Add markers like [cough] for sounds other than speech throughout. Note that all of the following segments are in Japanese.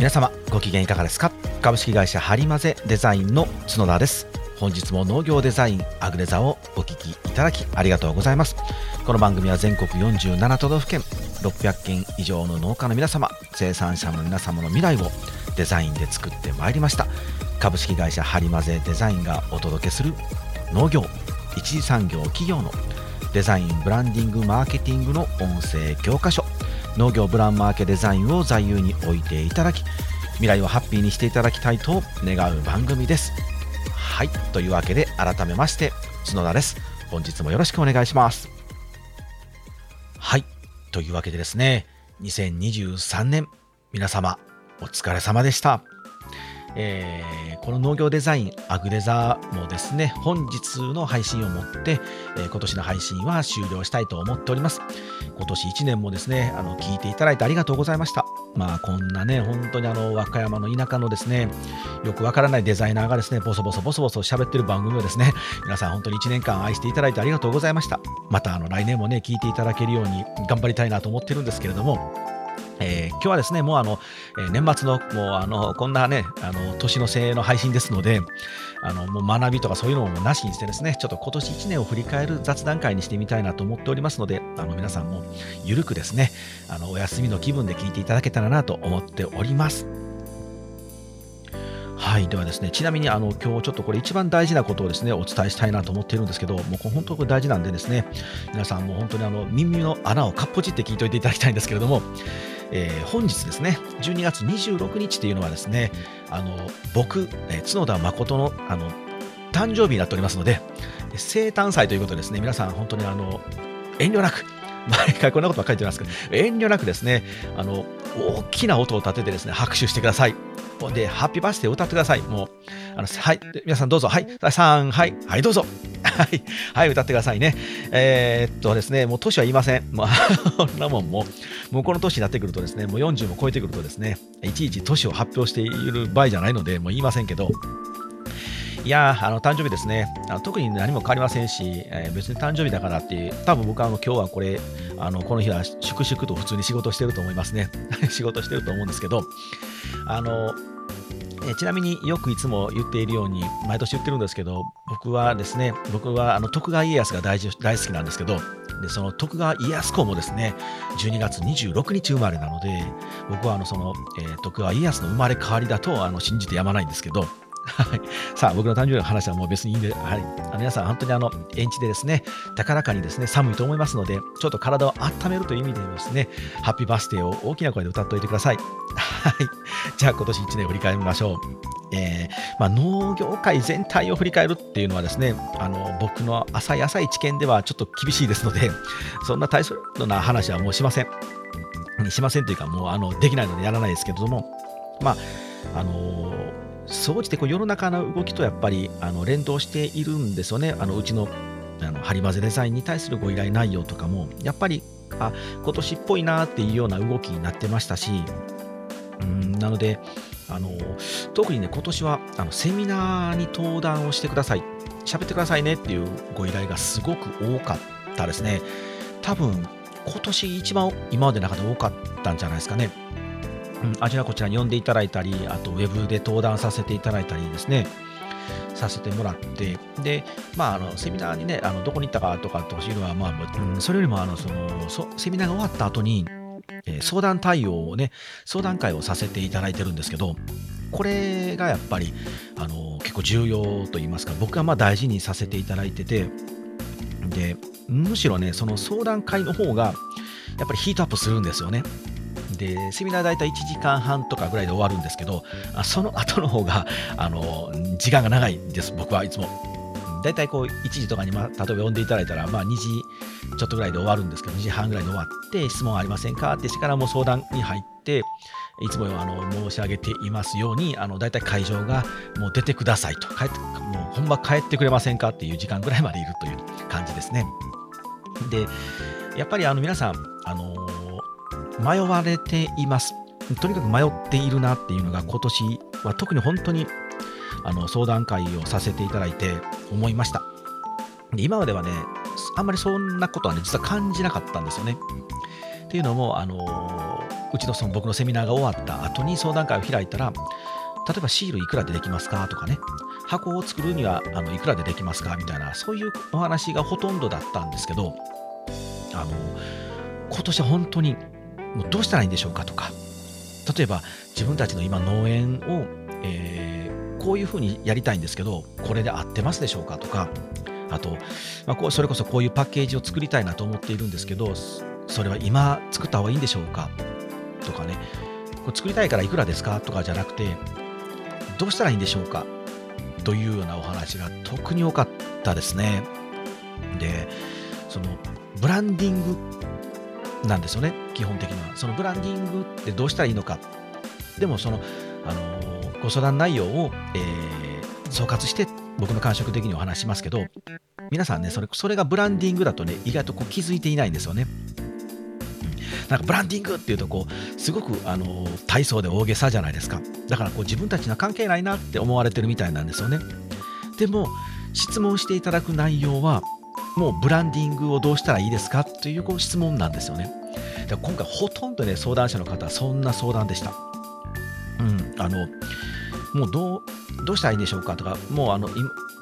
皆様ご機嫌いかがですか？株式会社ハリマゼデザインの角田です。本日も農業デザインアグレザをお聞きいただきありがとうございます。この番組は全国47都道府県600件以上の農家の皆様生産者の皆様の未来をデザインで作ってまいりました。株式会社ハリマゼデザインがお届けする農業一次産業企業のデザインブランディングマーケティングの音声教科書。農業ブランマーケデザインを座右に置いていただき未来をハッピーにしていただきたいと願う番組です。はいというわけで改めまして角田です。本日もよろしくお願いします。はいというわけでですね2023年皆様お疲れ様でした。えー、この農業デザインアグレザーもですね本日の配信をもって、えー、今年の配信は終了したいと思っております。今年1年もですねあの聞いていただいてありがとうございました。まあこんなね本当にあの和歌山の田舎のですねよくわからないデザイナーがですねボソボソボソボソ喋ってる番組をですね皆さん本当に1年間愛していただいてありがとうございました。またあの来年もね聞いていただけるように頑張りたいなと思ってるんですけれどもえー、今日はですね、もうあの、えー、年末の、もうあの、こんなね、あの、年の瀬の配信ですので、あの、もう学びとかそういうのもなしにしてですね、ちょっと今年1年を振り返る雑談会にしてみたいなと思っておりますので、あの、皆さんもゆるくですね、あの、お休みの気分で聞いていただけたらなと思っております。はい、ではですね、ちなみにあの今日ちょっとこれ一番大事なことをですね、お伝えしたいなと思っているんですけど、もう本当これ大事なんでですね、皆さんも本当にあの耳の穴をかっぽじって聞いておいていただきたいんですけれども、えー、本日ですね、12月26日というのはですね、あの僕、えー、角田誠のあの誕生日になっておりますので、生誕祭ということですね、皆さん本当にあの遠慮なく、毎回こんなことば書いてますけど、遠慮なくですね、あの大きな音を立ててですね、拍手してください。で、ハッピーバースデーを歌ってください。もう、あのはい、皆さんどうぞ。はい、3、はい、はい、どうぞ。[laughs] はい、はい、歌ってくださいね。えー、っとですね、もう年は言いません。もう、[laughs] こんなもんもう、もうこの年になってくるとですね、もう40も超えてくるとですね、いちいち年を発表している場合じゃないので、もう言いませんけど、やあの誕生日ですねあ特に何も変わりませんし、えー、別に誕生日だからっていう、多分僕はあの今日はこれ、あのこの日は粛々と普通に仕事してると思いますね。[laughs] 仕事してると思うんですけど、あのえちなみによくいつも言っているように、毎年言ってるんですけど、僕はですね、僕はあの徳川家康が大大好きなんですけど、でその徳川家康公もですね、12月26日生まれなので、僕はあのその、えー、徳川家康の生まれ変わりだとあの信じてやまないんですけど、はい。さあ、僕の誕生日の話はもう別にいいんで、はい。あ皆さん、本当にあの、延地でですね、高らかにですね、寒いと思いますので、ちょっと体を温めるという意味でですね、ハッピーバースデーを大きな声で歌っておいてください。はい。じゃあ、今年1年を振り返りましょう。えーまあ、農業界全体を振り返るっていうのはですねあの僕の浅い浅い知見ではちょっと厳しいですのでそんな大層な話はもうしませんしませんというかもうあのできないのでやらないですけれどもまああのー総じてこう世の中の動きとやっぱりあの連動しているんですよね。あのうちのあのハリマゼデザインに対するご依頼内容とかも、やっぱりあ今年っぽいなっていうような動きになってましたし、うんなのであの、特にね、今年はあのセミナーに登壇をしてください、喋ってくださいねっていうご依頼がすごく多かったですね。多分今年一番今までの中で多かったんじゃないですかね。うん、あちらこちらに呼んでいただいたり、あとウェブで登壇させていただいたりですね、させてもらって、で、まあ、あのセミナーにね、あのどこに行ったかとかってほしいのは、まあ、それよりもあのそのそセミナーが終わった後に、えー、相談対応をね、相談会をさせていただいてるんですけど、これがやっぱりあの結構重要と言いますか、僕がまあ大事にさせていただいてて、で、むしろね、その相談会の方が、やっぱりヒートアップするんですよね。でセミナー大体1時間半とかぐらいで終わるんですけどその後の方があの時間が長いんです僕はいつも。大体こう1時とかに、ま、例えば呼んでいただいたら、まあ、2時ちょっとぐらいで終わるんですけど2時半ぐらいで終わって質問ありませんか？ってしてからもう相談に入っていつもあの申し上げていますようにあの大体会場がもう出てくださいと。帰ってもう本場帰ってくれませんか？っていう時間ぐらいまでいるという感じですね。でやっぱりあの皆さんあの迷われています。とにかく迷っているなっていうのが今年は特に本当にあの相談会をさせていただいて思いました。で今まではね、あんまりそんなことはね、実は感じなかったんですよね。っていうのも、あのうちのその僕のセミナーが終わった後に相談会を開いたら、例えばシールいくらでできますかとかね、箱を作るにはあのいくらでできますかみたいな、そういうお話がほとんどだったんですけど、あの今年は本当にもうどうしたらいいんでしょうかとか、例えば自分たちの今農園を、えー、こういうふうにやりたいんですけど、これで合ってますでしょうかとか、あと、まあ、こうそれこそこういうパッケージを作りたいなと思っているんですけど、それは今作った方がいいんでしょうかとかね、これ作りたいからいくらですかとかじゃなくて、どうしたらいいんでしょうかというようなお話が特に多かったですね。で、そのブランディングなんですよね、基本的には。そのブランディングってどうしたらいいのか。でも、その、あのご相談内容を、えー、総括して僕の感触的にお話しますけど、皆さんね、それそれがブランディングだとね、意外とこう気づいていないんですよね。なんかブランディングっていうとこうすごくあの体操で大げさじゃないですかだからこう自分たちには関係ないなって思われてるみたいなんですよねでも質問していただく内容はもうブランディングをどうしたらいいですか？というこう質問なんですよね。で今回ほとんどね相談者の方はそんな相談でした。うんあのもうどうどうしたらいいんでしょうかとかもうあの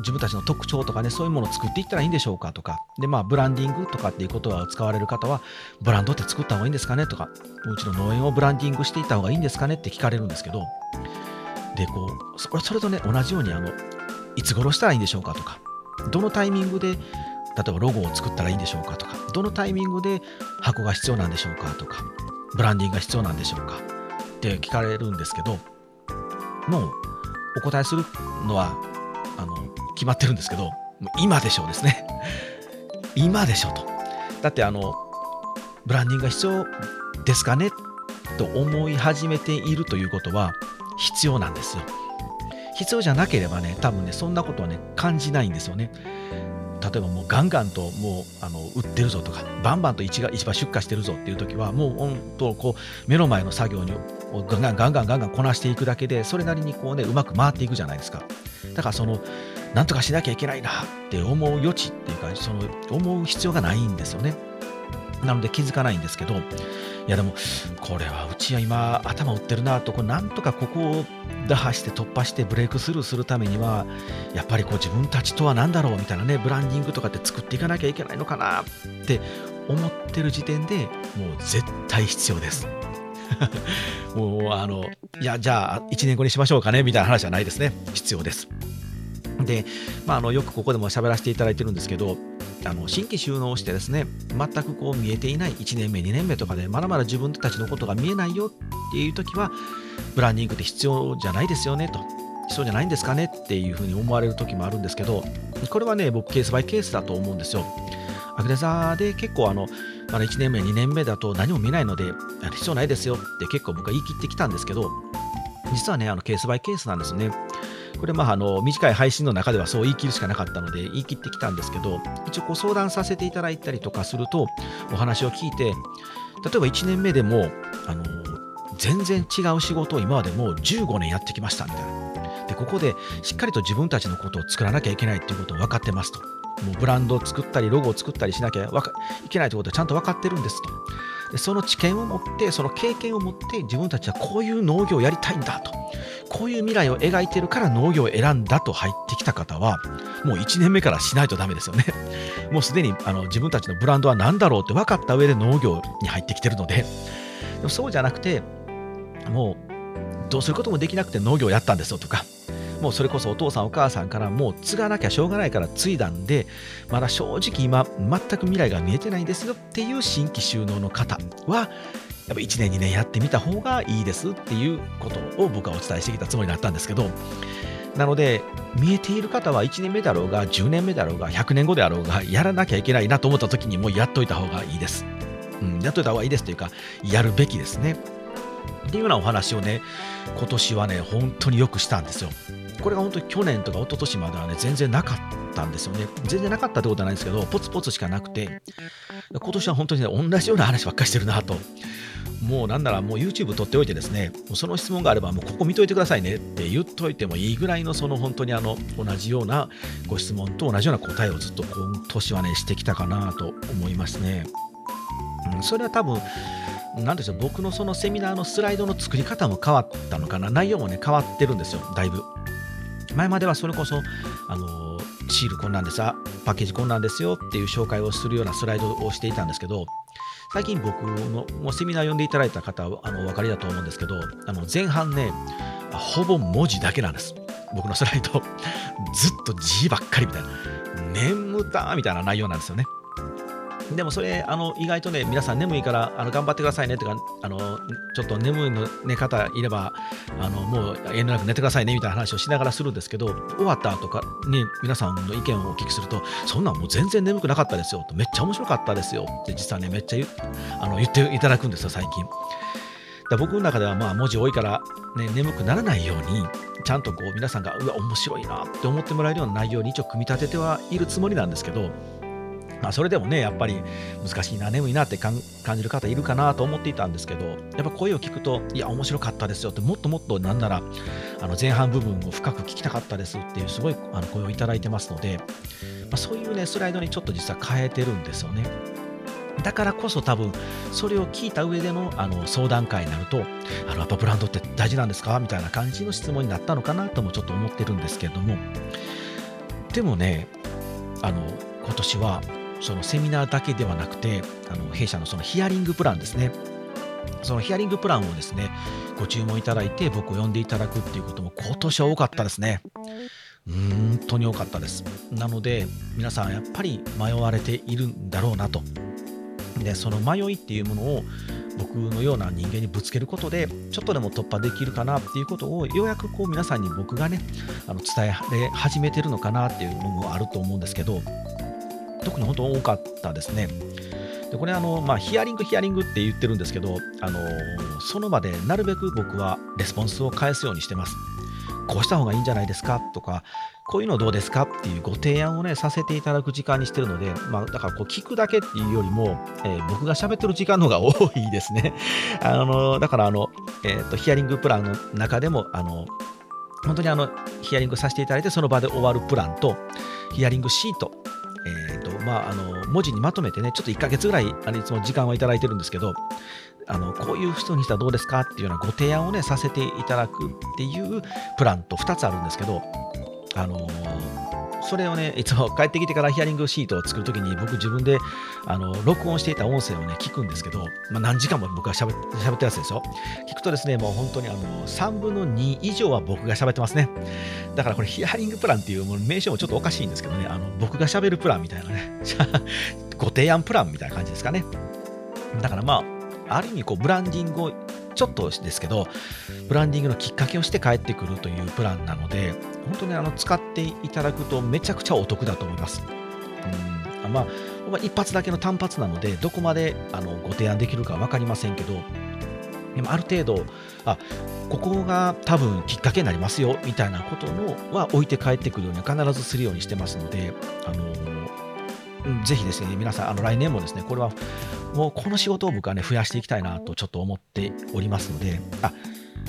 自分たちの特徴とかね、そういうものを作っていったらいいんでしょうかとか、で、まあ、ブランディングとかっていう言葉を使われる方は、ブランドって作った方がいいんですかねとか、うちの農園をブランディングしていった方がいいんですかねって聞かれるんですけど、で、こう、それとね、同じように、あの、いつ頃したらいいんでしょうかとか、どのタイミングで、例えばロゴを作ったらいいんでしょうかとか、どのタイミングで箱が必要なんでしょうかとか、ブランディングが必要なんでしょうかって聞かれるんですけど、もうお答えするのはあの決まってるんですけど、今でしょうですね。[laughs] 今でしょと。だってあの、ブランディングが必要ですかね？と思い始めているということは必要なんですよ。必要じゃなければね、多分ね、そんなことはね、感じないんですよね。例えばもうガンガンともうあの売ってるぞとか、バンバンと市が市場出荷してるぞっていう時は、もう本当こう目の前の作業にガンガンガンガンガンガンこなしていくだけで、それなりにこうね、うまく回っていくじゃないですか。だからそのなんとかしなきゃいけないなって思う余地っていうか、その思う必要がないんですよね。なので気づかないんですけど、いやでも、これはうちは今頭打ってるなと、こなんとかここを打破して突破してブレイクスルーするためには、やっぱりこう自分たちとは何だろうみたいなね、ブランディングとかって作っていかなきゃいけないのかなって思ってる時点でもう絶対必要です。[laughs] もうあの、いや、じゃあ1年後にしましょうかねみたいな話はないですね。必要です。で、まあ、あのよくここでも喋らせていただいてるんですけど、あの新規収納してですね、全くこう見えていない1年目、2年目とかで、まだまだ自分たちのことが見えないよっていう時は、ブランディングって必要じゃないですよねと。必要じゃないんですかねっていうふうに思われる時もあるんですけど、これはね、僕、ケースバイケースだと思うんですよ。アクレザーで結構あの、まだ1年目、2年目だと何も見ないので、必要ないですよって結構僕は言い切ってきたんですけど、実はね、あのケースバイケースなんですね。これ、まあ、あの短い配信の中ではそう言い切るしかなかったので言い切ってきたんですけど、一応こう相談させていただいたりとかすると、お話を聞いて、例えば1年目でも、あの全然違う仕事を今までもう15年やってきましたみたいな。で、ここでしっかりと自分たちのことを作らなきゃいけないっていうことを分かってますと。もうブランドを作ったり、ロゴを作ったりしなきゃいけないということはちゃんと分かってるんですと。でその知見を持って、その経験を持って、自分たちはこういう農業をやりたいんだと。こういう未来を描いてるから農業を選んだと入ってきた方は、もう1年目からしないとダメですよね。[laughs] もうすでにあの自分たちのブランドは何だろうって分かった上で農業に入ってきてるので、でもそうじゃなくて、もうどうすることもできなくて農業をやったんですよとか、もうそれこそお父さんお母さんからもう継がなきゃしょうがないから継いだんで、まだ正直今全く未来が見えてないんですよっていう新規収納の方は、やっぱ1年2年やってみた方がいいですっていうことを僕はお伝えしてきたつもりだったんですけど、なので、見えている方は1年目だろうが、10年目だろうが、100年後であろうが、やらなきゃいけないなと思った時にもうやっといた方がいいです。うん、やっといた方がいいですというか、やるべきですね。っていうようなお話をね、今年はね、本当によくしたんですよ。これが本当に去年とか一昨年まではね、全然なかったんですよね。全然なかったってことはないんですけど、ポツポツしかなくて、今年は本当にね、同じような話ばっかりしてるなともうなんならもう YouTube 撮っておいてですね、その質問があればもうここ見といてくださいねって言っといてもいいぐらいのその本当にあの同じようなご質問と同じような答えをずっと今年はねしてきたかなと思いますね。うん、それは多分なんでしょう、僕のそのセミナーのスライドの作り方も変わったのかな、内容もね、変わってるんですよ、だいぶ。前まではそれこそ、あのシールこんなんですパッケージこんなんですよっていう紹介をするようなスライドをしていたんですけど、最近僕のもうセミナー呼んでいただいた方はあのお分かりだと思うんですけど、あの前半ね、ほぼ文字だけなんです。僕のスライド。ずっと字ばっかりみたいな。眠たみたいな内容なんですよね。でもそれ、あの意外とね、皆さん眠いからあの頑張ってくださいねとか、あのちょっと眠いの寝方いれば、あのもう遠慮なく寝てくださいねみたいな話をしながらするんですけど、終わった後かね、皆さんの意見をお聞きすると、そんなんもう全然眠くなかったですよと、めっちゃ面白かったですよって実はね、めっちゃ言あの言っていただくんですよ、最近。だ僕の中ではまあ文字多いから、ね、眠くならないように、ちゃんとこう皆さんが、うわ、面白いなって思ってもらえるような内容に一応組み立ててはいるつもりなんですけど、まあ、それでもね、やっぱり難しいな、眠いなって感じる方いるかなと思っていたんですけど、やっぱ声を聞くと、いや、面白かったですよって、もっともっとなんなら、あの前半部分を深く聞きたかったですっていう、すごいあの声をいただいてますので、まあ、そういうね、スライドにちょっと実は変えてるんですよね。だからこそ多分、それを聞いた上でのあの相談会になると、あのやっぱブランドって大事なんですか？みたいな感じの質問になったのかなともちょっと思ってるんですけれども、でもね、あの今年はそのセミナーだけではなくて、あの弊社のそのヒアリングプランですね。そのヒアリングプランをですね、ご注文いただいて、僕を呼んでいただくっていうことも今年は多かったですね。本当に多かったです。なので、皆さんやっぱり迷われているんだろうなと。で、その迷いっていうものを僕のような人間にぶつけることで、ちょっとでも突破できるかなっていうことを、ようやくこう皆さんに僕がね、あの伝え始めてるのかなっていうのもあると思うんですけど、特に本当多かったですね。でこれあの、まあ、ヒアリング、ヒアリングって言ってるんですけど、あのその場でなるべく僕はレスポンスを返すようにしてます。こうした方がいいんじゃないですか？とか、こういうのどうですか？っていうご提案をね、させていただく時間にしてるので、まあ、だからこう聞くだけっていうよりも、えー、僕が喋ってる時間の方が [laughs] 多いですね。あのだからあの、えーと、ヒアリングプランの中でも、あの本当にあのヒアリングさせていただいて、その場で終わるプランと、ヒアリングシートえーとまあ、あの文字にまとめてね、ちょっと1ヶ月ぐらいあれいつも時間をいただいてるんですけど、あのこういう人にしたらどうですかっていうようなご提案をね、させていただくっていうプランと2つあるんですけど、あのそれをね、いつも帰ってきてからヒアリングシートを作るときに、僕自分であの録音していた音声をね、聞くんですけど、まあ、何時間も僕が喋ったやつですよ。聞くとですね、もう本当にあの3分の2以上は僕が喋ってますね。だからこれヒアリングプランっていうもう名称もちょっとおかしいんですけどね、あの僕が喋るプランみたいなね、[laughs] ご提案プランみたいな感じですかね。だからまあ、ある意味こうブランディングをちょっとですけど、ブランディングのきっかけをして帰ってくるというプランなので、本当にあの使っていただくとめちゃくちゃお得だと思います。うんまあ、一発だけの単発なので、どこまであのご提案できるか分かりませんけど、でもある程度、あここが多分きっかけになりますよみたいなことのは置いて帰ってくるように必ずするようにしてますので、あのぜひですね、皆さん、あの来年もですね、これはもうこの仕事を僕はね、増やしていきたいなとちょっと思っておりますので、あ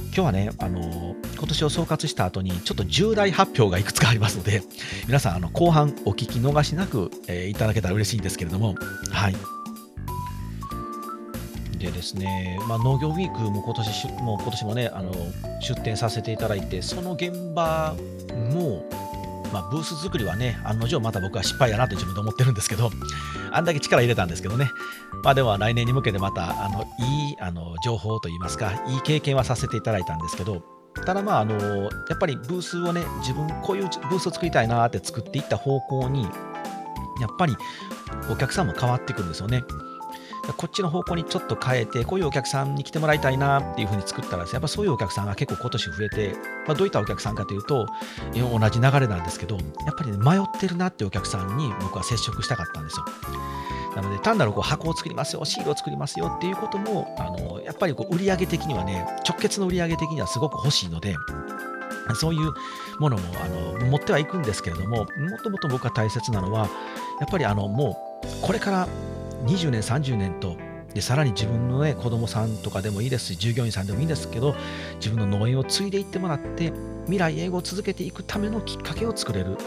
今日はね、あの今年を総括した後に、ちょっと重大発表がいくつかありますので、皆さん、あの後半お聞き逃しなく、えー、いただけたら嬉しいんですけれども、はい。でですね、まあ、農業ウィークも今年もう今年もねあの出展させていただいてその現場もまあ、ブース作りはね、案の定また僕は失敗やなと自分で思ってるんですけど、あんだけ力入れたんですけどね、まあでも来年に向けてまた、あの、いい、あの、情報といいますか、いい経験はさせていただいたんですけど、ただまあ、あの、やっぱりブースをね、自分、こういうブースを作りたいなって作っていった方向に、やっぱりお客さんも変わってくるんですよね。こっちの方向にちょっと変えて、こういうお客さんに来てもらいたいなっていうふうに作ったらやっぱそういうお客さんが結構今年増えて、まあ、どういったお客さんかというと、同じ流れなんですけど、やっぱり、ね、迷ってるなっていうお客さんに僕は接触したかったんですよ。なので、単なるこう箱を作りますよ、シールを作りますよっていうことも、あのやっぱりこう売上的にはね、直結の売上的にはすごく欲しいので、そういうものもあの持ってはいくんですけれども、もっともっと僕が大切なのは、やっぱりあのもうこれから20年、30年と。でさらに自分の、ね、子供さんとかでもいいですし従業員さんでもいいんですけど自分の農園を継いでいってもらって未来英語を続けていくためのきっかけを作れる。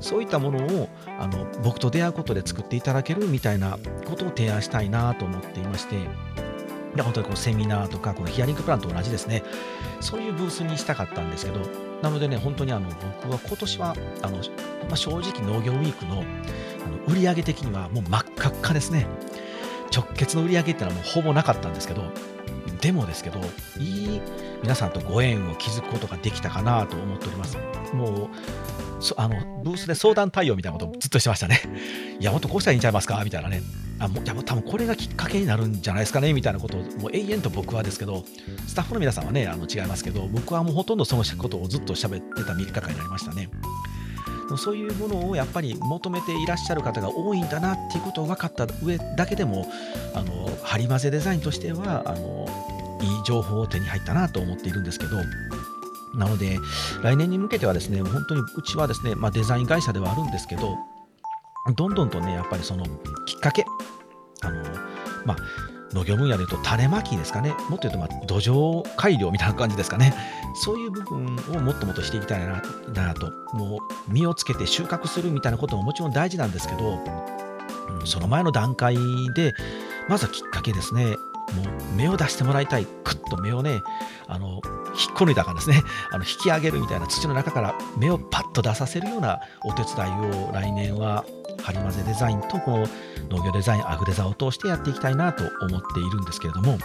そういったものをあの僕と出会うことで作っていただけるみたいなことを提案したいなと思っていまして。いや本当にこうセミナーとかこのヒアリングプランと同じですね。そういうブースにしたかったんですけどなのでね本当にあの僕は今年はあの、まあ、正直農業ウィークのあの売上的にはもう真っ赤っかですね。直結の売り上げっていうのはもうほぼなかったんですけどでもですけどいい皆さんとご縁を築くことができたかなと思っております。もうあのブースで相談対応みたいなことをずっとしてましたね。いやもっとこうしたらいいんちゃいますか？みたいなね。あもういやもう多分これがきっかけになるんじゃないですかね？みたいなことをもう永遠と僕はですけどスタッフの皆さんはねあの違いますけど僕はもうほとんどそのことをずっと喋ってた3日間になりましたね。そういうものをやっぱり求めていらっしゃる方が多いんだなっていうことを分かった上だけでもあのハリマゼデザインとしてはあのいい情報を手に入ったなと思っているんですけどなので来年に向けてはですね本当にうちはですね、まあ、デザイン会社ではあるんですけどどんどんとねやっぱりそのきっかけあのまあ農業分野でいうと種まきですかね、もっと言うと、ま、土壌改良みたいな感じですかね、そういう部分をもっともっとしていきたいななと、もう実をつけて収穫するみたいなことももちろん大事なんですけど、うん、その前の段階で、まずはきっかけですね、もう芽を出してもらいたい、くっと芽をね、あの引っこ抜いた感じですね、[laughs] あの引き上げるみたいな土の中から芽をパッと出させるようなお手伝いを来年はハリマゼデザインとこの農業デザインアグデザを通してやっていきたいなと思っているんですけれども。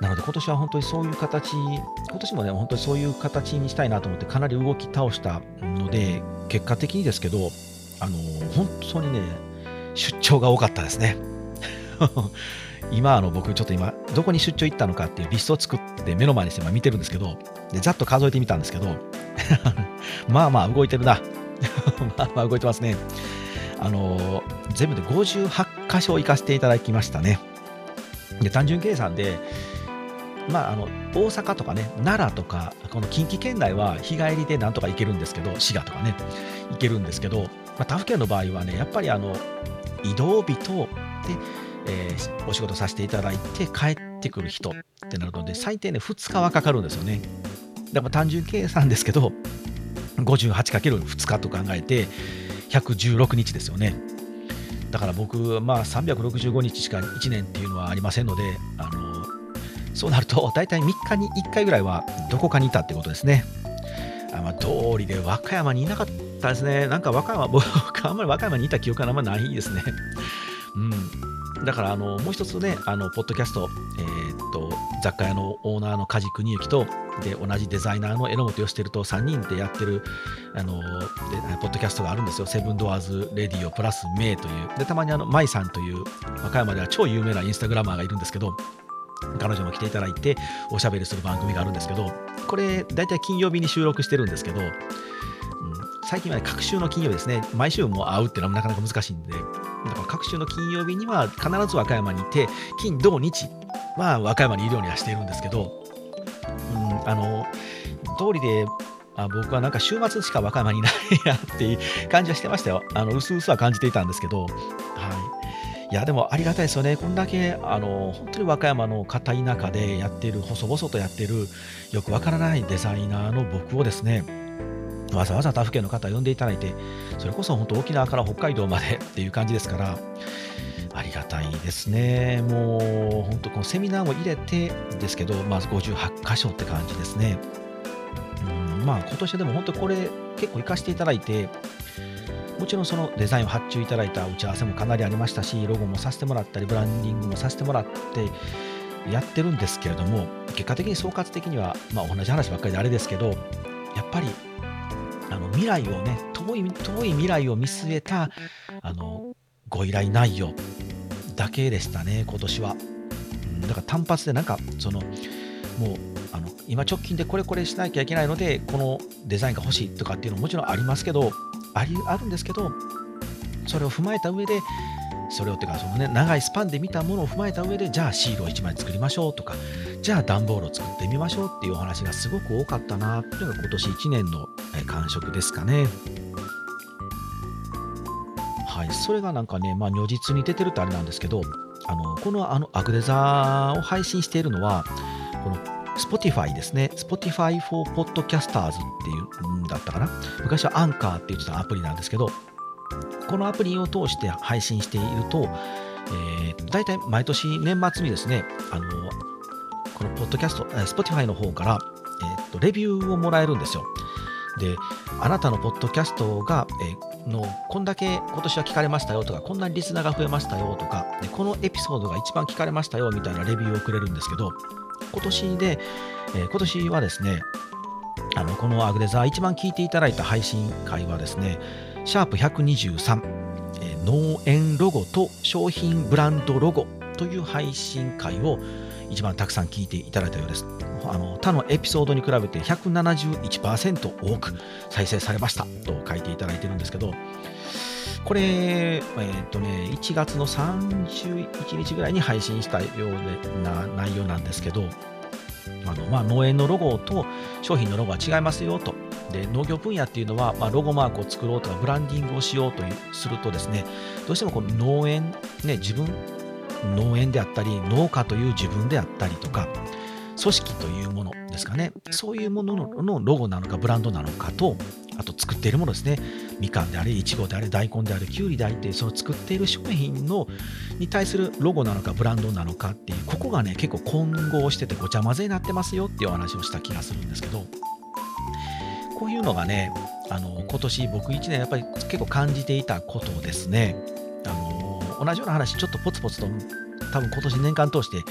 なので今年は本当にそういう形今年もね本当にそういう形にしたいなと思ってかなり動き倒したので結果的にですけどあの本当にね出張が多かったですね。今あの僕ちょっと今どこに出張行ったのかっていうリストを作って目の前にして今見てるんですけどでざっと数えてみたんですけど [laughs] まあまあ動いてるな [laughs] まあまあ動いてますね。あの全部で58箇所行かせていただきましたね。で単純計算で、まあ、あの大阪とかね、奈良とか、この近畿圏内は日帰りでなんとか行けるんですけど、滋賀とかね、行けるんですけど、まあ、他府県の場合はね、やっぱりあの移動日とで、えー、お仕事させていただいて帰ってくる人ってなるので、最低ね、2日はかかるんですよね。だから単純計算ですけど、58×2 日と考えて116日ですよね。だから僕、まあ、365日しか1年っていうのはありませんので、あのそうなると大体3日に1回ぐらいはどこかにいたってことですね。あまあ、通りで和歌山にいなかったですね。なんか和歌山、僕あんまり和歌山にいた記憶はあんまないですね。うん。だからあのもう一つね、あのポッドキャスト、えー、っと雑貨屋のオーナーの梶邦之とで同じデザイナーの榎本義輝と3人でやってるあのポッドキャストがあるんですよ。セブンドアーズ・レディオプラス・メイという。で、たまにあの、舞さんという和歌山では超有名なインスタグラマーがいるんですけど、彼女も来ていただいておしゃべりする番組があるんですけど、これ大体金曜日に収録してるんですけど、最近は、ね、各週の金曜日ですね、毎週も会うっていうのはなかなか難しいんで、週の金曜日には必ず和歌山にいて、金、土、日は和歌山にいるようにはしているんですけど、うん、あの通りであ僕はなんか週末しか和歌山にいないなっていう感じはしてましたよ。あの薄々は感じていたんですけど、はい。いや、でもありがたいですよね。こんだけ、あの、本当に和歌山の片田舎でやってる、細々とやってる、よくわからないデザイナーの僕をですね、わざわざ他府県の方呼んでいただいて、それこそ本当沖縄から北海道まで [laughs] っていう感じですから、ありがたいですね。もう本当このセミナーを入れてですけど、まず58箇所って感じですね。うんまあ今年でも本当これ結構行かせていただいて、もちろんそのデザインを発注いただいた打ち合わせもかなりありましたし、ロゴもさせてもらったり、ブランディングもさせてもらってやってるんですけれども、結果的に総括的には、まあ、同じ話ばっかりであれですけど、やっぱり未来をね遠い、遠い未来を見据えたあのご依頼内容だけでしたね、今年は。うん、だから単発でなんか、その、もう、あの今直近でこれこれしなきゃいけないので、このデザインが欲しいとかっていうのももちろんありますけど、ありあるんですけど、それを踏まえた上で、それをっていうかその、ね、長いスパンで見たものを踏まえた上でじゃあシールを1枚作りましょうとかじゃあ段ボールを作ってみましょうっていうお話がすごく多かったなっていうのが今年1年の感触ですかね。はい、それがなんかね、まあ、如実に出てるってあれなんですけど、あのこのあのアグデザーを配信しているのは、この Spotify ですね。Spotify for Podcasters っていうんだったかな。昔はアンカーって言ってたアプリなんですけど、このアプリを通して配信していると、えー、大体毎年年末にですね、あのこのポッドキャスト、Spotify の方から、えー、とレビューをもらえるんですよ。で、あなたのポッドキャストが、え、のこんだけ今年は聞かれましたよとか、こんなにリスナーが増えましたよとか、でこのエピソードが一番聞かれましたよみたいなレビューをくれるんですけど、今年で、え、今年はですね、あのこのアグデザー一番聞いていただいた配信会はですね、シャープ123、え、農園ロゴと商品ブランドロゴという配信会を一番たくさん聞いていただいたようです。あの他のエピソードに比べて171%多く再生されましたと書いていただいてるんですけど、これ、えー、っとね、1月の31日ぐらいに配信したような内容なんですけど、あのまあ、農園のロゴと商品のロゴは違いますよと。で農業分野っていうのは、まあ、ロゴマークを作ろうとかブランディングをしようとするとですねどうしてもこの農園、ね、自分農園であったり農家という自分であったりとか組織というものですかね。そういうもののロゴなのかブランドなのかとあと作っているものですね。みかんであれいちごであれ大根であれきゅうりであれってその作っている商品のに対するロゴなのかブランドなのかっていうここがね結構混合しててごちゃ混ぜになってますよっていうお話をした気がするんですけどこういうのがねあの今年僕1年やっぱり結構感じていたことですね。あの同じような話ちょっとポツポツと多分今年年間通して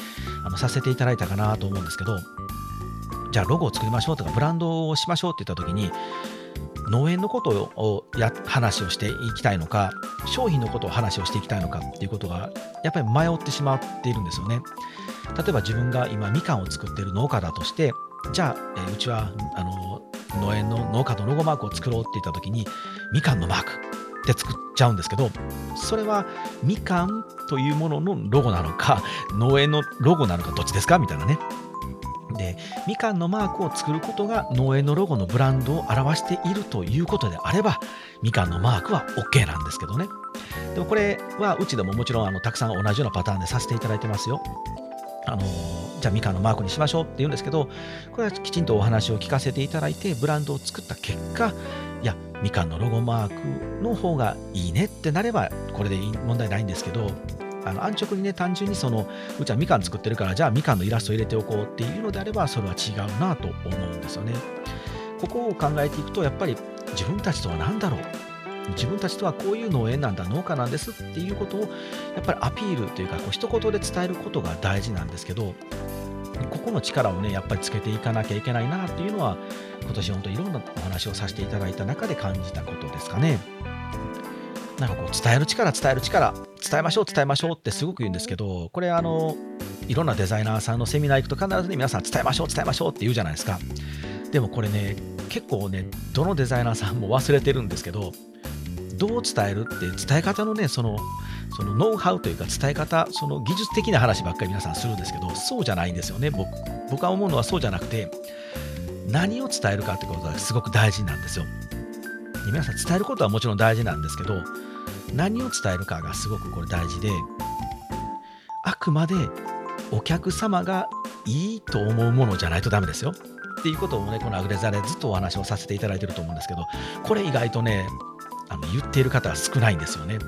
あのさせていただいたかなと思うんですけどじゃあロゴを作りましょうとかブランドをしましょうって言った時に農園のことをや話をしていきたいのか商品のことを話をしていきたいのかっていうことがやっぱり迷ってしまっているんですよね。例えば自分が今みかんを作っている農家だとしてじゃあ、え、うちはあの農園の農家のロゴマークを作ろうって言った時にみかんのマーク。って作っちゃうんですけどそれはみかんというもののロゴなのか [laughs] 農園のロゴなのかどっちですか？みたいなね。でみかんのマークを作ることが農園のロゴのブランドを表しているということであればみかんのマークは OK なんですけどね。でもこれはうちでももちろんあのたくさん同じようなパターンでさせていただいてますよ。あのじゃあみかんのマークにしましょうって言うんですけどこれはきちんとお話を聞かせていただいてブランドを作った結果みかんのロゴマークの方がいいねってなればこれで問題ないんですけどあの安直にね単純にそのうちはみかん作ってるからじゃあみかんのイラスト入れておこうっていうのであればそれは違うなと思うんですよね。ここを考えていくとやっぱり自分たちとは何だろう？自分たちとはこういう農園なんだ農家なんですっていうことをやっぱりアピールというかこう一言で伝えることが大事なんですけどここの力をねやっぱりつけていかなきゃいけないなっていうのは今年本当いろんなお話をさせていただいた中で感じたことですかね。なんかこう伝える力伝える力伝えましょう伝えましょうってすごく言うんですけどこれあのいろんなデザイナーさんのセミナー行くと必ずね皆さん伝えましょう伝えましょうって言うじゃないですかでもこれね結構ねどのデザイナーさんも忘れてるんですけどどう伝えるって伝え方のねそのそのノウハウというか伝え方その技術的な話ばっかり皆さんするんですけどそうじゃないんですよね。僕僕は思うのはそうじゃなくて何を伝えるかってことがすごく大事なんですよ。皆さん伝えることはもちろん大事なんですけど何を伝えるかがすごくこれ大事であくまでお客様がいいと思うものじゃないとダメですよ。っていうことをねこのアグレザでずっとお話をさせていただいてると思うんですけどこれ意外とねあの言っている方は少ないんですよねも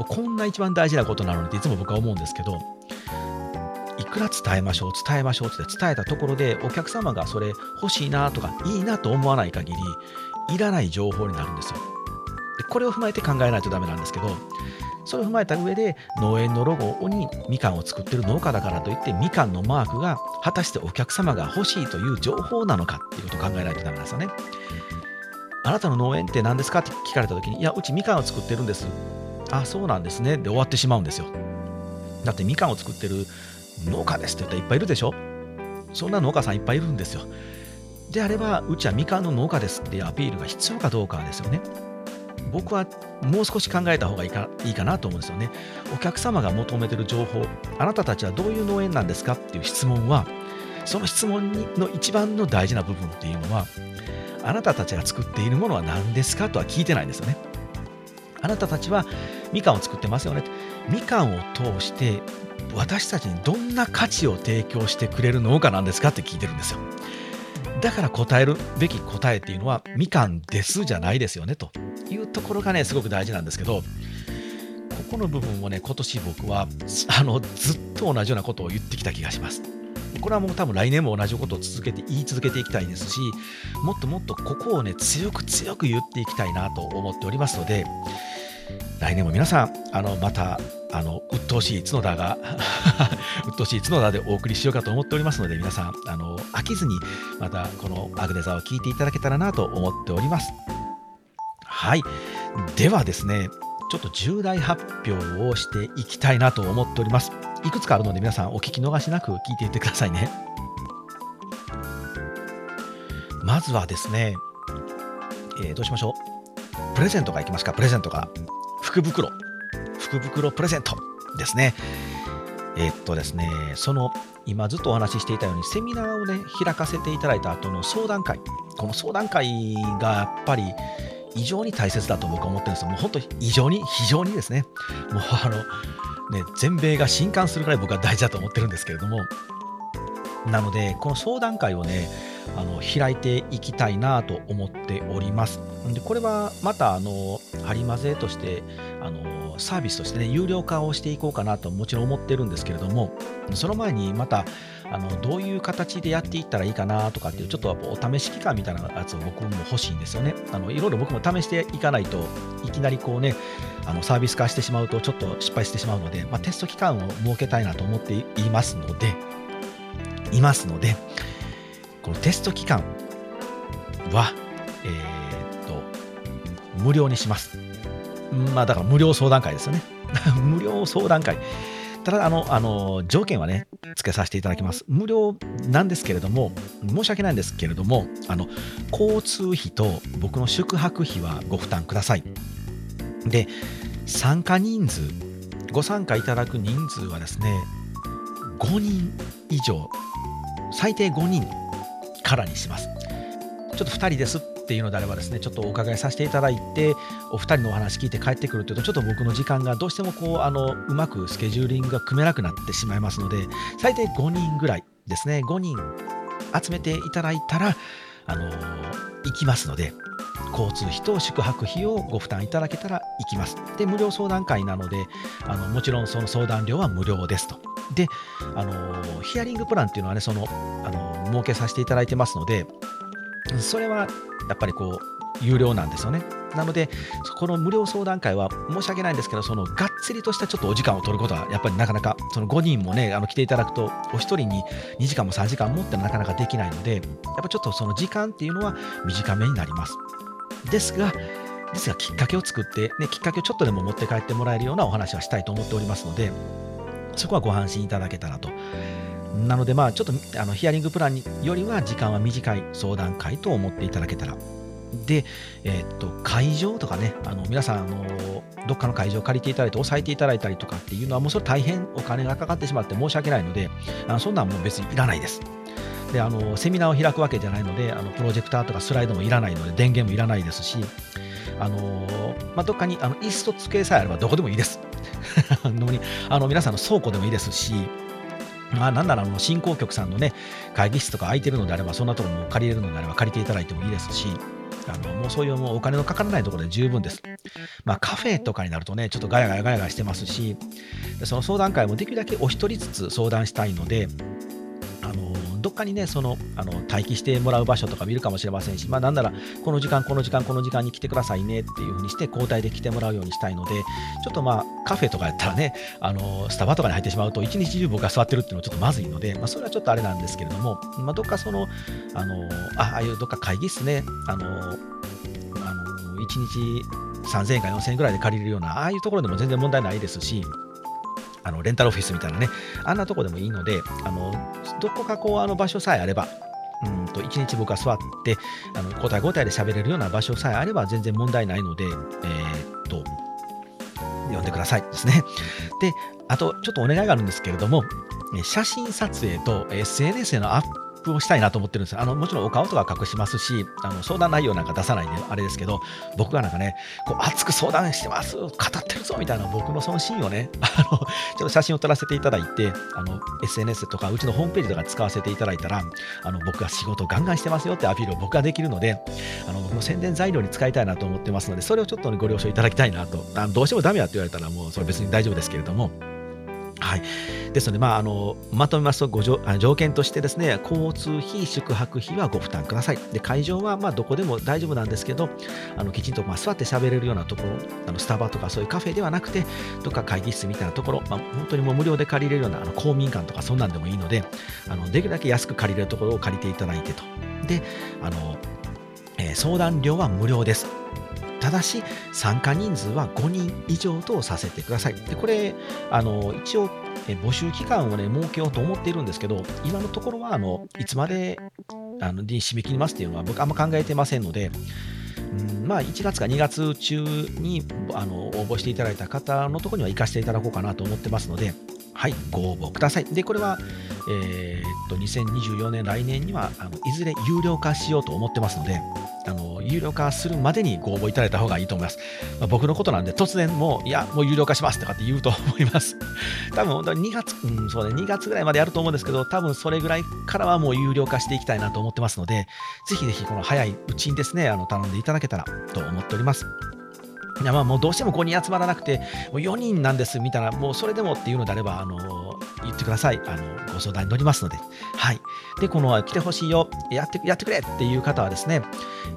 うこんな一番大事なことなのにっていつも僕は思うんですけどいくら伝えましょう伝えましょうって伝えたところでお客様がそれ欲しいなとかいいなと思わない限りいらない情報になるんですよでこれを踏まえて考えないとダメなんですけどそれを踏まえた上で農園のロゴにみかんを作ってる農家だからといってみかんのマークが果たしてお客様が欲しいという情報なのかっていうことを考えないとダメなんですよね。あなたの農園って何ですか？って聞かれた時にいやうちみかんを作ってるんです。あそうなんですねで終わってしまうんですよ。だってみかんを作ってる農家ですって言ったらいっぱいいるでしょそんな農家さんいっぱいいるんですよ。であればうちはみかんの農家ですっていうアピールが必要かどうかですよね。僕はもう少し考えた方がいいかいいかなと思うんですよね。お客様が求めてる情報、あなたたちはどういう農園なんですか？っていう質問は、その質問の一番の大事な部分っていうのは、あなたたちが作っているものは何ですかとは聞いてないんですよね。あなたたちはみかんを作ってますよね。みかんを通して私たちにどんな価値を提供してくれる農家なんですかって聞いてるんですよ。だから答えるべき答えっていうのはみかんですじゃないですよねというところがねすごく大事なんですけどここの部分をね、今年僕はあのずっと同じようなことを言ってきた気がします。これはもう多分来年も同じことを続けて言い続けていきたいですし、もっともっとここをね、強く強く言っていきたいなと思っておりますので、来年も皆さん、あのまた、あの鬱陶しい角田が [laughs] 鬱陶しい角田でお送りしようかと思っておりますので、皆さん、あの飽きずに、またこのアグネザを聞いていただけたらなと思っております。はい。ではですね、ちょっと重大発表をしていきたいなと思っております。いくつかあるので皆さんお聞き逃しなく聞いていってくださいね。まずはですね、えー、どうしましょう。プレゼントがいきますか、プレゼントが。福袋。福袋プレゼントですね。えー、っとですね、その今ずっとお話ししていたようにセミナーをね開かせていただいた後の相談会この相談会がやっぱり異常に大切だと僕は思ってるんですよ。もう本当に異常に、非常にですね。もうあの、ね、全米が震撼するぐらい僕は大事だと思ってるんですけれども、なので、この相談会をね、あの開いていきたいなと思っております。でこれはまたあのハリマゼとしてあのサービスとしてね有料化をしていこうかなともちろん思ってるんですけれどもその前にまたあのどういう形でやっていったらいいかなとかっていうちょっとお試し期間みたいなやつを僕も欲しいんですよね。あのいろいろ僕も試していかないといきなりこうねあのサービス化してしまうとちょっと失敗してしまうので、まあ、テスト期間を設けたいなと思っていますのでいますのでこのテスト期間はえー、っと無料にします。まあだから無料相談会ですよね。[laughs] 無料相談会。ただ、あの、あの、条件はね、付けさせていただきます。無料なんですけれども、申し訳ないんですけれども、あの、交通費と僕の宿泊費はご負担ください。で、参加人数、ご参加いただく人数はですね、5人以上、最低5人からにします。ちょっと2人ですっていうのであればですねちょっとお伺いさせていただいてお二人のお話聞いて帰ってくるというとちょっと僕の時間がどうしてもこうあのうまくスケジューリングが組めなくなってしまいますので最低5人ぐらいですね5人集めていただいたらあの行きますので交通費と宿泊費をご負担いただけたら行きます。で、無料相談会なので、あのもちろんその相談料は無料ですと。で、あのヒアリングプランっていうのはね、その、あの設けさせていただいてますので、それはやっぱりこう有料なんですよね。なので、そこの無料相談会は申し訳ないんですけど、そのがっつりとしたちょっとお時間を取ることは、やっぱりなかなか、その5人もね、あの来ていただくと、お一人に2時間も3時間もってなかなかできないので、やっぱちょっとその時間っていうのは短めになります。ですが、ですがきっかけを作って、ね、きっかけをちょっとでも持って帰ってもらえるようなお話はしたいと思っておりますので、そこはご安心いただけたらと。なので、まあ、ちょっとあのヒアリングプランよりは時間は短い相談会と思っていただけたら。で、えー、っと会場とかね、あの皆さんあの、どっかの会場を借りていただいて、押さえていただいたりとかっていうのは、もうそれ大変お金がかかってしまって申し訳ないので、あのそんなんもう別にいらないです。であのセミナーを開くわけじゃないのであのプロジェクターとかスライドもいらないので電源もいらないですしあのまあ、どっかにあの椅子と机さえあればどこでもいいです。[laughs] あの皆さんの倉庫でもいいですし、まあ、なんならあの振興局さんのね、会議室とか空いてるのであれば、そんなところも借りれるのであれば借りていただいてもいいですし、あのもうそういうもうお金のかからないところで十分です。まあ、カフェとかになるとね、ちょっとガヤガヤガヤガヤしてますし、その相談会もできるだけお一人ずつ相談したいので、かにね、その、あの、待機してもらう場所とか見るかもしれませんし、まあ、なんなら、この時間、この時間、この時間に来てくださいねっていう風にして、交代で来てもらうようにしたいので、ちょっとまあ、カフェとかやったらね、あの、スタバとかに入ってしまうと、一日中僕が座ってるっていうのはちょっとまずいので、まあ、それはちょっとあれなんですけれども、まあ、どっかその、あの、あ、ああいうどっか会議室ね、あの、あの、1日3000円か4000円ぐらいで借りれるような、ああいうところでも全然問題ないですし、あのレンタルオフィスみたいなね、あんなとこでもいいので、あのどこかこうあの場所さえあれば、うんと1日僕は座って、あの交代交代で喋れるような場所さえあれば全然問題ないので、えー、っと、呼んでくださいですね。で、あとちょっとお願いがあるんですけれども、写真撮影と SNS へのアップをしたいなと思ってるんですあのもちろんお顔とか隠しますし、あの相談内容なんか出さないんで、あれですけど、僕がなんかね、こう熱く相談してます、語ってるぞみたいな僕のそのシーンをね、[laughs] あのちょっと写真を撮らせていただいて、あの SNS とか、うちのホームページとか使わせていただいたら、あの僕が仕事ガンガンしてますよってアピールを僕ができるので、あの僕の宣伝材料に使いたいなと思ってますので、それをちょっと、ご了承いただきたいなと、あのどうしてもダメやって言われたら、もうそれ別に大丈夫ですけれども。い、ですので、まあ、あのまとめますとご条件としてですね、交通費、宿泊費はご負担ください。で会場はまどこでも大丈夫なんですけど、あのきちんとま座って喋れるようなところ、あのスタバとかそういうカフェではなくて、どっか会議室みたいなところ、まあ、本当にもう無料で借りれるようなあの公民館とかそんなんでもいいので、あのできるだけ安く借りれるところを借りていただいてと。で、あのえー、相談料は無料です。ただし参加人数は5人以上とさせてください。でこれあの一応募集期間をね設けようと思っているんですけど今のところはあのいつまであのに締め切りますっていうのは僕あんま考えてませんので、まあ1月か2月中にあの応募していただいた方のところには行かせていただこうかなと思ってますので、はい、ご応募ください。で、これは、えー、っと、2024年、来年にはあのいずれ有料化しようと思ってますので、あの有料化するまでにご応募いただいた方がいいと思います。まあ、僕のことなんで、突然もう、いや、もう有料化しますとかって言うと思います。[laughs] 多分本当に2月、うん、そうね、2月ぐらいまでやると思うんですけど、多分それぐらいからはもう有料化していきたいなと思ってますので、ぜひぜひこの早いうちにですね、あの頼んでいただけたらと思っております。いやまあもうどうしても5人集まらなくて、もう4人なんですみたいな、もうそれでもっていうのであれば、あの言ってください。あのご相談に乗りますので。はい。で、この来てほしいよ、やってやってくれっていう方はですね、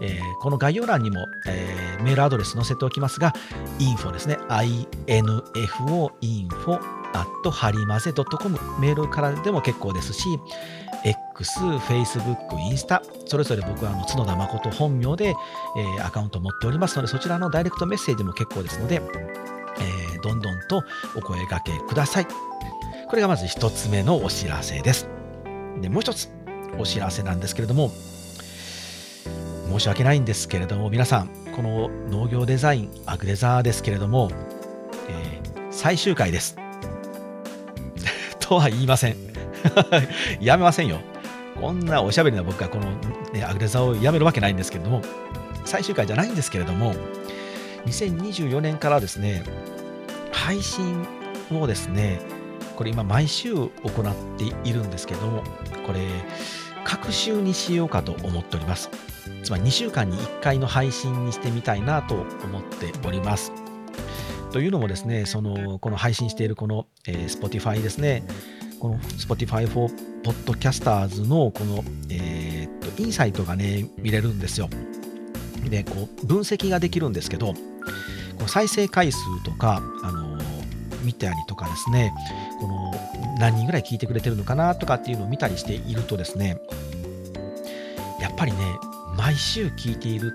えー、この概要欄にも、えー、メールアドレス載せておきますが、info ですね。info info at ハリマゼ .com メールからでも結構ですし、X、Facebook、インスタ、それぞれ僕はあの角田誠本名で、えー、アカウントを持っておりますので、そちらのダイレクトメッセージも結構ですので、えー、どんどんとお声掛けください。これがまず1つ目のお知らせです。で、もう1つお知らせなんですけれども、申し訳ないんですけれども、皆さん、この農業デザイン、アグデザーですけれども、えー、最終回です。[laughs] とは言いません。[laughs] やめませんよ。こんなおしゃべりな僕がこの、ね、アグレザをやめるわけないんですけれども、最終回じゃないんですけれども、2024年からですね、配信をですね、これ今毎週行っているんですけども、これ、各週にしようかと思っております。つまり2週間に1回の配信にしてみたいなと思っております。というのもですね、そのこの配信しているこの、えー、Spotify ですね、この Spotify for Podcasters のこの、えー、っとインサイトがね、見れるんですよ。で、こう分析ができるんですけど、この再生回数とか、あの見たりとかですね、この何人ぐらい聞いてくれてるのかなとかっていうのを見たりしているとですね、やっぱりね、毎週聞いている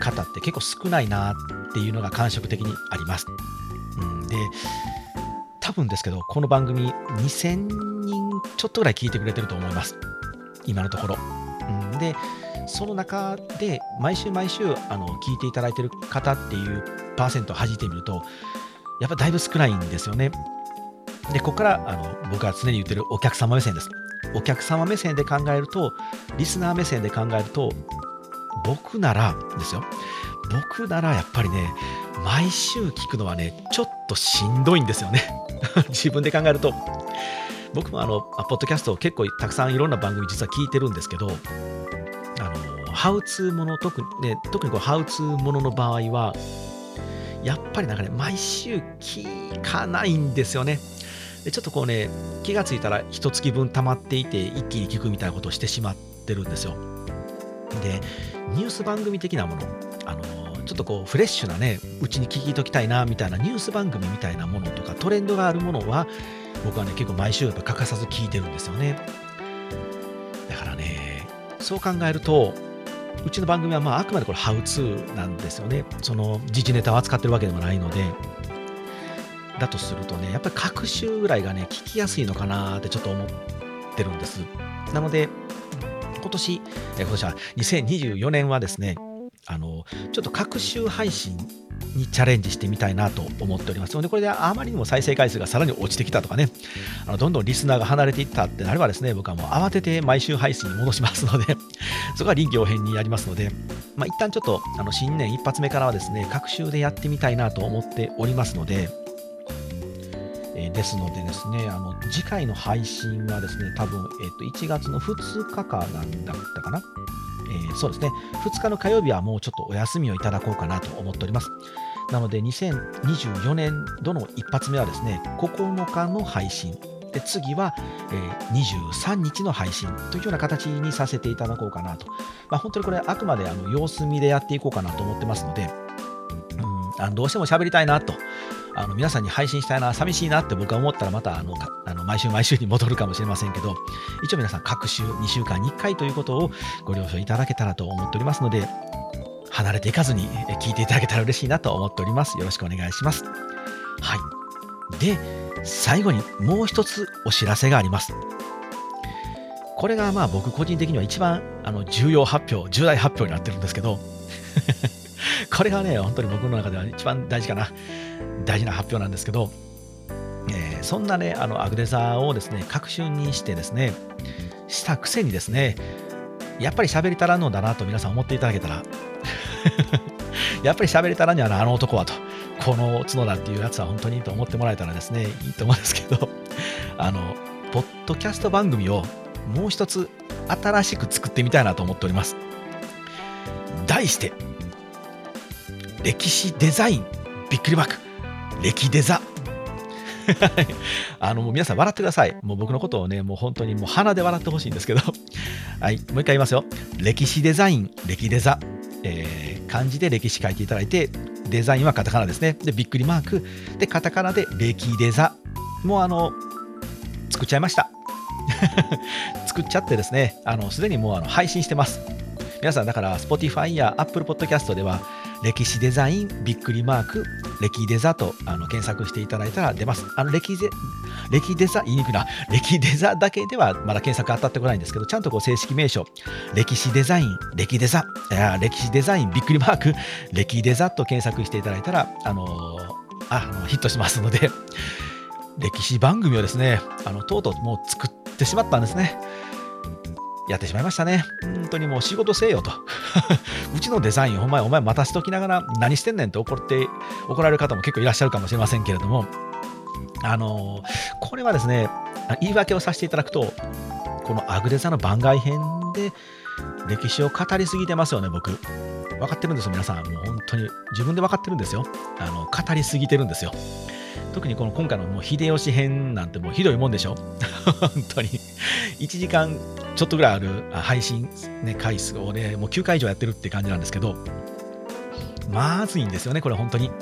方って結構少ないなっていうのが感触的にあります。うん、で、分ですけど、この番組2000人ちょっとぐらい聞いてくれてると思います。今のところ。うん、で、その中で毎週毎週あの聞いていただいてる方っていうパーセントを弾いてみると、やっぱだいぶ少ないんですよね。で、ここからあの僕が常に言ってるお客様目線です。お客様目線で考えると、リスナー目線で考えると、僕ならですよ。僕ならやっぱりね、毎週聞くのはね、ちょっとしんどいんですよね。[laughs] 自分で考えると。僕もあの、ポッドキャストを結構たくさんいろんな番組実は聞いてるんですけど、あの、ハウツーもの、特にね、特にこうハウツーものの場合は、やっぱりなんかね、毎週聞かないんですよね。でちょっとこうね、気がついたら一月分溜まっていて、一気に聞くみたいなことをしてしまってるんですよ。で、ニュース番組的なもの、あのちょっとこうフレッシュなね、うちに聞いときたいなみたいなニュース番組みたいなものとかトレンドがあるものは僕はね、結構毎週やっぱ欠かさず聞いてるんですよね。だからね、そう考えると、うちの番組はまああくまでこれハウツーなんですよね。その時事ネタを扱ってるわけでもないので、だとするとね、やっぱり各週ぐらいがね、聞きやすいのかなってちょっと思ってるんです。なので、今年、え今年は2024年はですね、あのちょっと各週配信にチャレンジしてみたいなと思っておりますので、これであまりにも再生回数がさらに落ちてきたとかね、あのどんどんリスナーが離れていったってなればですね、僕はもう慌てて毎週配信に戻しますので、[laughs] そこは臨機応変にやりますので、まあ、一旦ちょっとあの新年一発目からはですね、各週でやってみたいなと思っておりますので、え、ですのでですね、あの次回の配信はですね、多分、えー、と1月の2日かなんだったかな。えー、そうですね、2日の火曜日はもうちょっとお休みをいただこうかなと思っております。なので、2024年度の一発目はですね、9日の配信。で次は、えー、23日の配信というような形にさせていただこうかなと。まあ、本当にこれ、あくまであの様子見でやっていこうかなと思ってますので、うん、あのどうしても喋りたいなとあの皆さんに配信したいな、寂しいなって僕は思ったらまたあのあの毎週毎週に戻るかもしれませんけど、一応皆さん各週2週間に1回ということをご了承いただけたらと思っておりますので、離れていかずに聞いていただけたら嬉しいなと思っております。よろしくお願いします。はい。で、最後にもう一つお知らせがあります。これがまあ僕個人的には一番あの重要発表、重大発表になってるんですけど、[laughs] これがね、本当に僕の中では一番大事かな。大事な発表なんですけど、えー、そんなね、あのアグデザーをですね、各春にしてですね、したくせにですね、やっぱり喋り足らんのだなと皆さん思っていただけたら、[laughs] やっぱり喋り足らんにはな、あの男はと、この角田っていうやつは本当にいいと思ってもらえたらですね、いいと思うんですけど、[laughs] あの、ポッドキャスト番組をもう一つ新しく作ってみたいなと思っております。題して、歴史デザインびっくりマーク歴デザ [laughs] あのもう皆さん笑ってください。もう僕のことをね、もう本当にもう鼻で笑ってほしいんですけど。[laughs] はい、もう一回言いますよ。歴史デザイン、歴デザ。えー、漢字で歴史書いていただいて、デザインはカタカナですね。で、びっくりマーク。で、カタカナで歴デザ。もうあの、作っちゃいました。[laughs] 作っちゃってですね、あの、すでにもうあの配信してます。皆さん、だから、Spotify や Apple Podcast では、歴史デザインびっくりマーク歴デザとあの検索していただいたら出ます。あの歴デ歴デザ、言いにくいな、歴デザだけではまだ検索当たってこないんですけど、ちゃんとこう正式名称、歴史デザイン、歴デザ、歴史デザインびっくりマーク、歴デザと検索していただいたら、あのー、あのヒットしますので、歴史番組をですね、あのとうとうもう作ってしまったんですね。やってしまいましたね。本当にもう仕事せえよと。[laughs] うちのデザイン、お前、お前待たせときながら何してんねんって怒って怒られる方も結構いらっしゃるかもしれませんけれども、あのこれはですね、言い訳をさせていただくと、このアグデザの番外編で歴史を語りすぎてますよね、僕。分かってるんですよ、皆さん。もう本当に自分で分かってるんですよ。あの語りすぎてるんですよ。特にこの今回のもう秀吉編なんてもうひどいもんでしょ？[laughs] 本当に。1時間ちょっとぐらいある配信、ね、回数をね、もう9回以上やってるって感じなんですけど、まずいんですよね、これ本当に。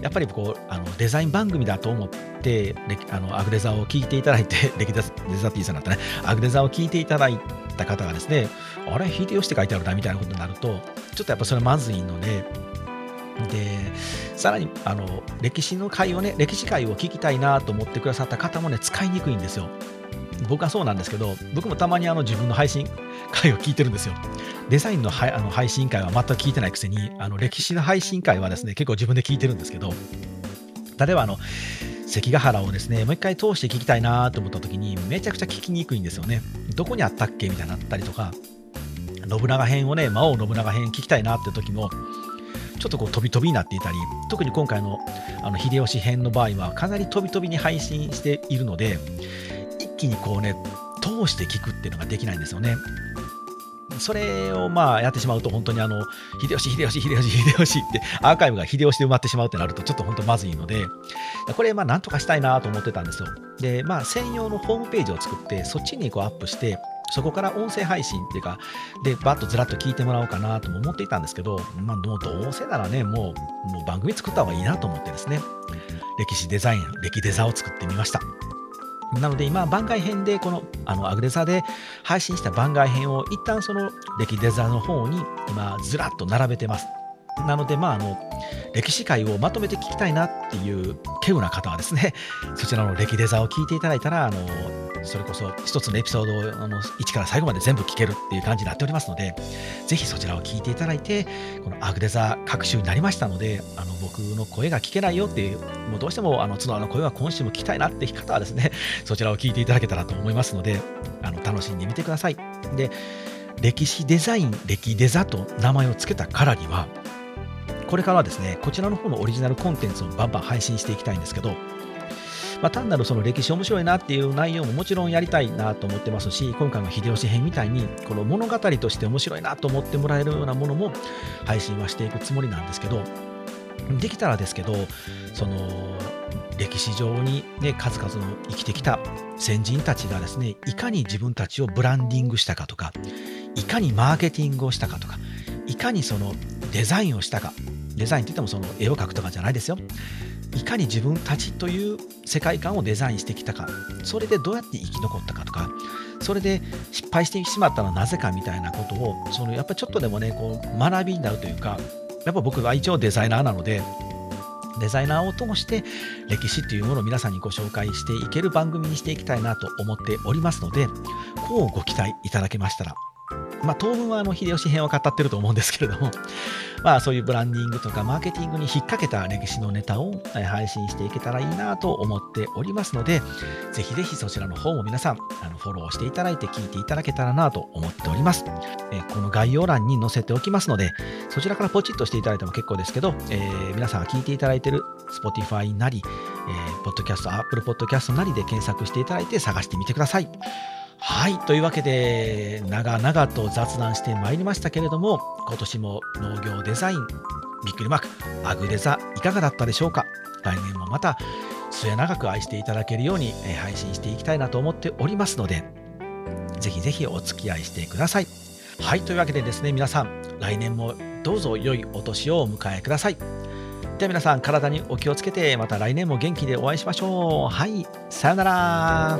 やっぱりこうあのデザイン番組だと思ってあのアグレザーを聞いていただいて、[laughs] レキデザティさんだったね、アグレザーを聞いていただいた方がですね、あれ、秀吉って書いてあるなみたいなことになると、ちょっとやっぱそれまずいので、で、さらに、あの、歴史の会をね、歴史会を聞きたいなと思ってくださった方もね、使いにくいんですよ。僕はそうなんですけど、僕もたまにあの自分の配信会を聞いてるんですよ。デザインのあの配信会は全く聞いてないくせに、あの歴史の配信会はですね、結構自分で聞いてるんですけど、例えばあの、関ヶ原をですね、もう一回通して聞きたいなと思った時に、めちゃくちゃ聞きにくいんですよね。どこにあったっけみたいになったりとか、信長編をね、魔王信長編聞きたいなって時も、ちょっとこう飛び飛びになっていたり、特に今回のあの秀吉編の場合は、かなり飛び飛びに配信しているので、一気にこうね、通して聞くっていうのができないんですよね。それをまあやってしまうと、本当にあの、秀吉、秀吉、秀吉、秀吉って、アーカイブが秀吉で埋まってしまうってなると、ちょっと本当まずいので、これ、まあなんとかしたいなと思ってたんですよ。で、まあ専用のホームページを作って、そっちにこうアップして、そこから音声配信っていうか、で、バッとずらっと聞いてもらおうかなとも思っていたんですけど、まあ、どうせならね、もう、もう番組作った方がいいなと思ってですね、歴史デザイン、歴デザを作ってみました。なので今、番外編で、このあのアグレザで配信した番外編を一旦その歴デザの方に今、ずらっと並べてます。なので、まあ、あの歴史界をまとめて聞きたいなっていう稀有な方はですね、そちらの歴デザを聞いていただいたら、あのそれこそ一つのエピソードをあの1から最後まで全部聞けるっていう感じになっておりますので、ぜひそちらを聞いていただいて、このアグデザ各週になりましたので、あの僕の声が聞けないよっていう、もうどうしてもあの角の声は今週も聞きたいなって方はですね、[laughs] そちらを聞いていただけたらと思いますので、あの楽しんでみてください。で、歴史デザイン、歴デザと名前を付けたからには、これからはですね、こちらの方のオリジナルコンテンツをバンバン配信していきたいんですけど、まあ、単なるその歴史面白いなっていう内容ももちろんやりたいなと思ってますし、今回の秀吉編みたいに、この物語として面白いなと思ってもらえるようなものも配信はしていくつもりなんですけど、できたらですけど、その歴史上に、ね、数々の生きてきた先人たちがですね、いかに自分たちをブランディングしたかとか、いかにマーケティングをしたかとか、いかにそのデザインをしたか、デザインって言ってもその絵を描くとかじゃないですよ。いかに自分たちという世界観をデザインしてきたか、それでどうやって生き残ったかとか、それで失敗してしまったのはなぜかみたいなことを、そのやっぱちょっとでもね、こう学びになるというか、やっぱ僕は一応デザイナーなので、デザイナーを通して歴史っていうものを皆さんにご紹介していける番組にしていきたいなと思っておりますので、こうご期待いただけましたらまあ、当分はあの秀吉編を語ってると思うんですけれども、[laughs] まあ、そういうブランディングとかマーケティングに引っ掛けた歴史のネタを配信していけたらいいなと思っておりますので、ぜひぜひそちらの方も皆さんあのフォローしていただいて聞いていただけたらなと思っております。えこの概要欄に載せておきますので、そちらからポチッとしていただいても結構ですけど、えー、皆さんが聞いていただいている Spotify なり、えー、Podcast、Apple Podcast なりで検索していただいて探してみてください。はい。というわけで、長々と雑談してまいりましたけれども、今年も農業デザイン、びっくりマーク、アグデザ、いかがだったでしょうか？来年もまた末永く愛していただけるように配信していきたいなと思っておりますので、ぜひぜひお付き合いしてください。はい。というわけでですね、皆さん、来年もどうぞ良いお年をお迎えください。では皆さん、体にお気をつけて、また来年も元気でお会いしましょう。はい。さよなら。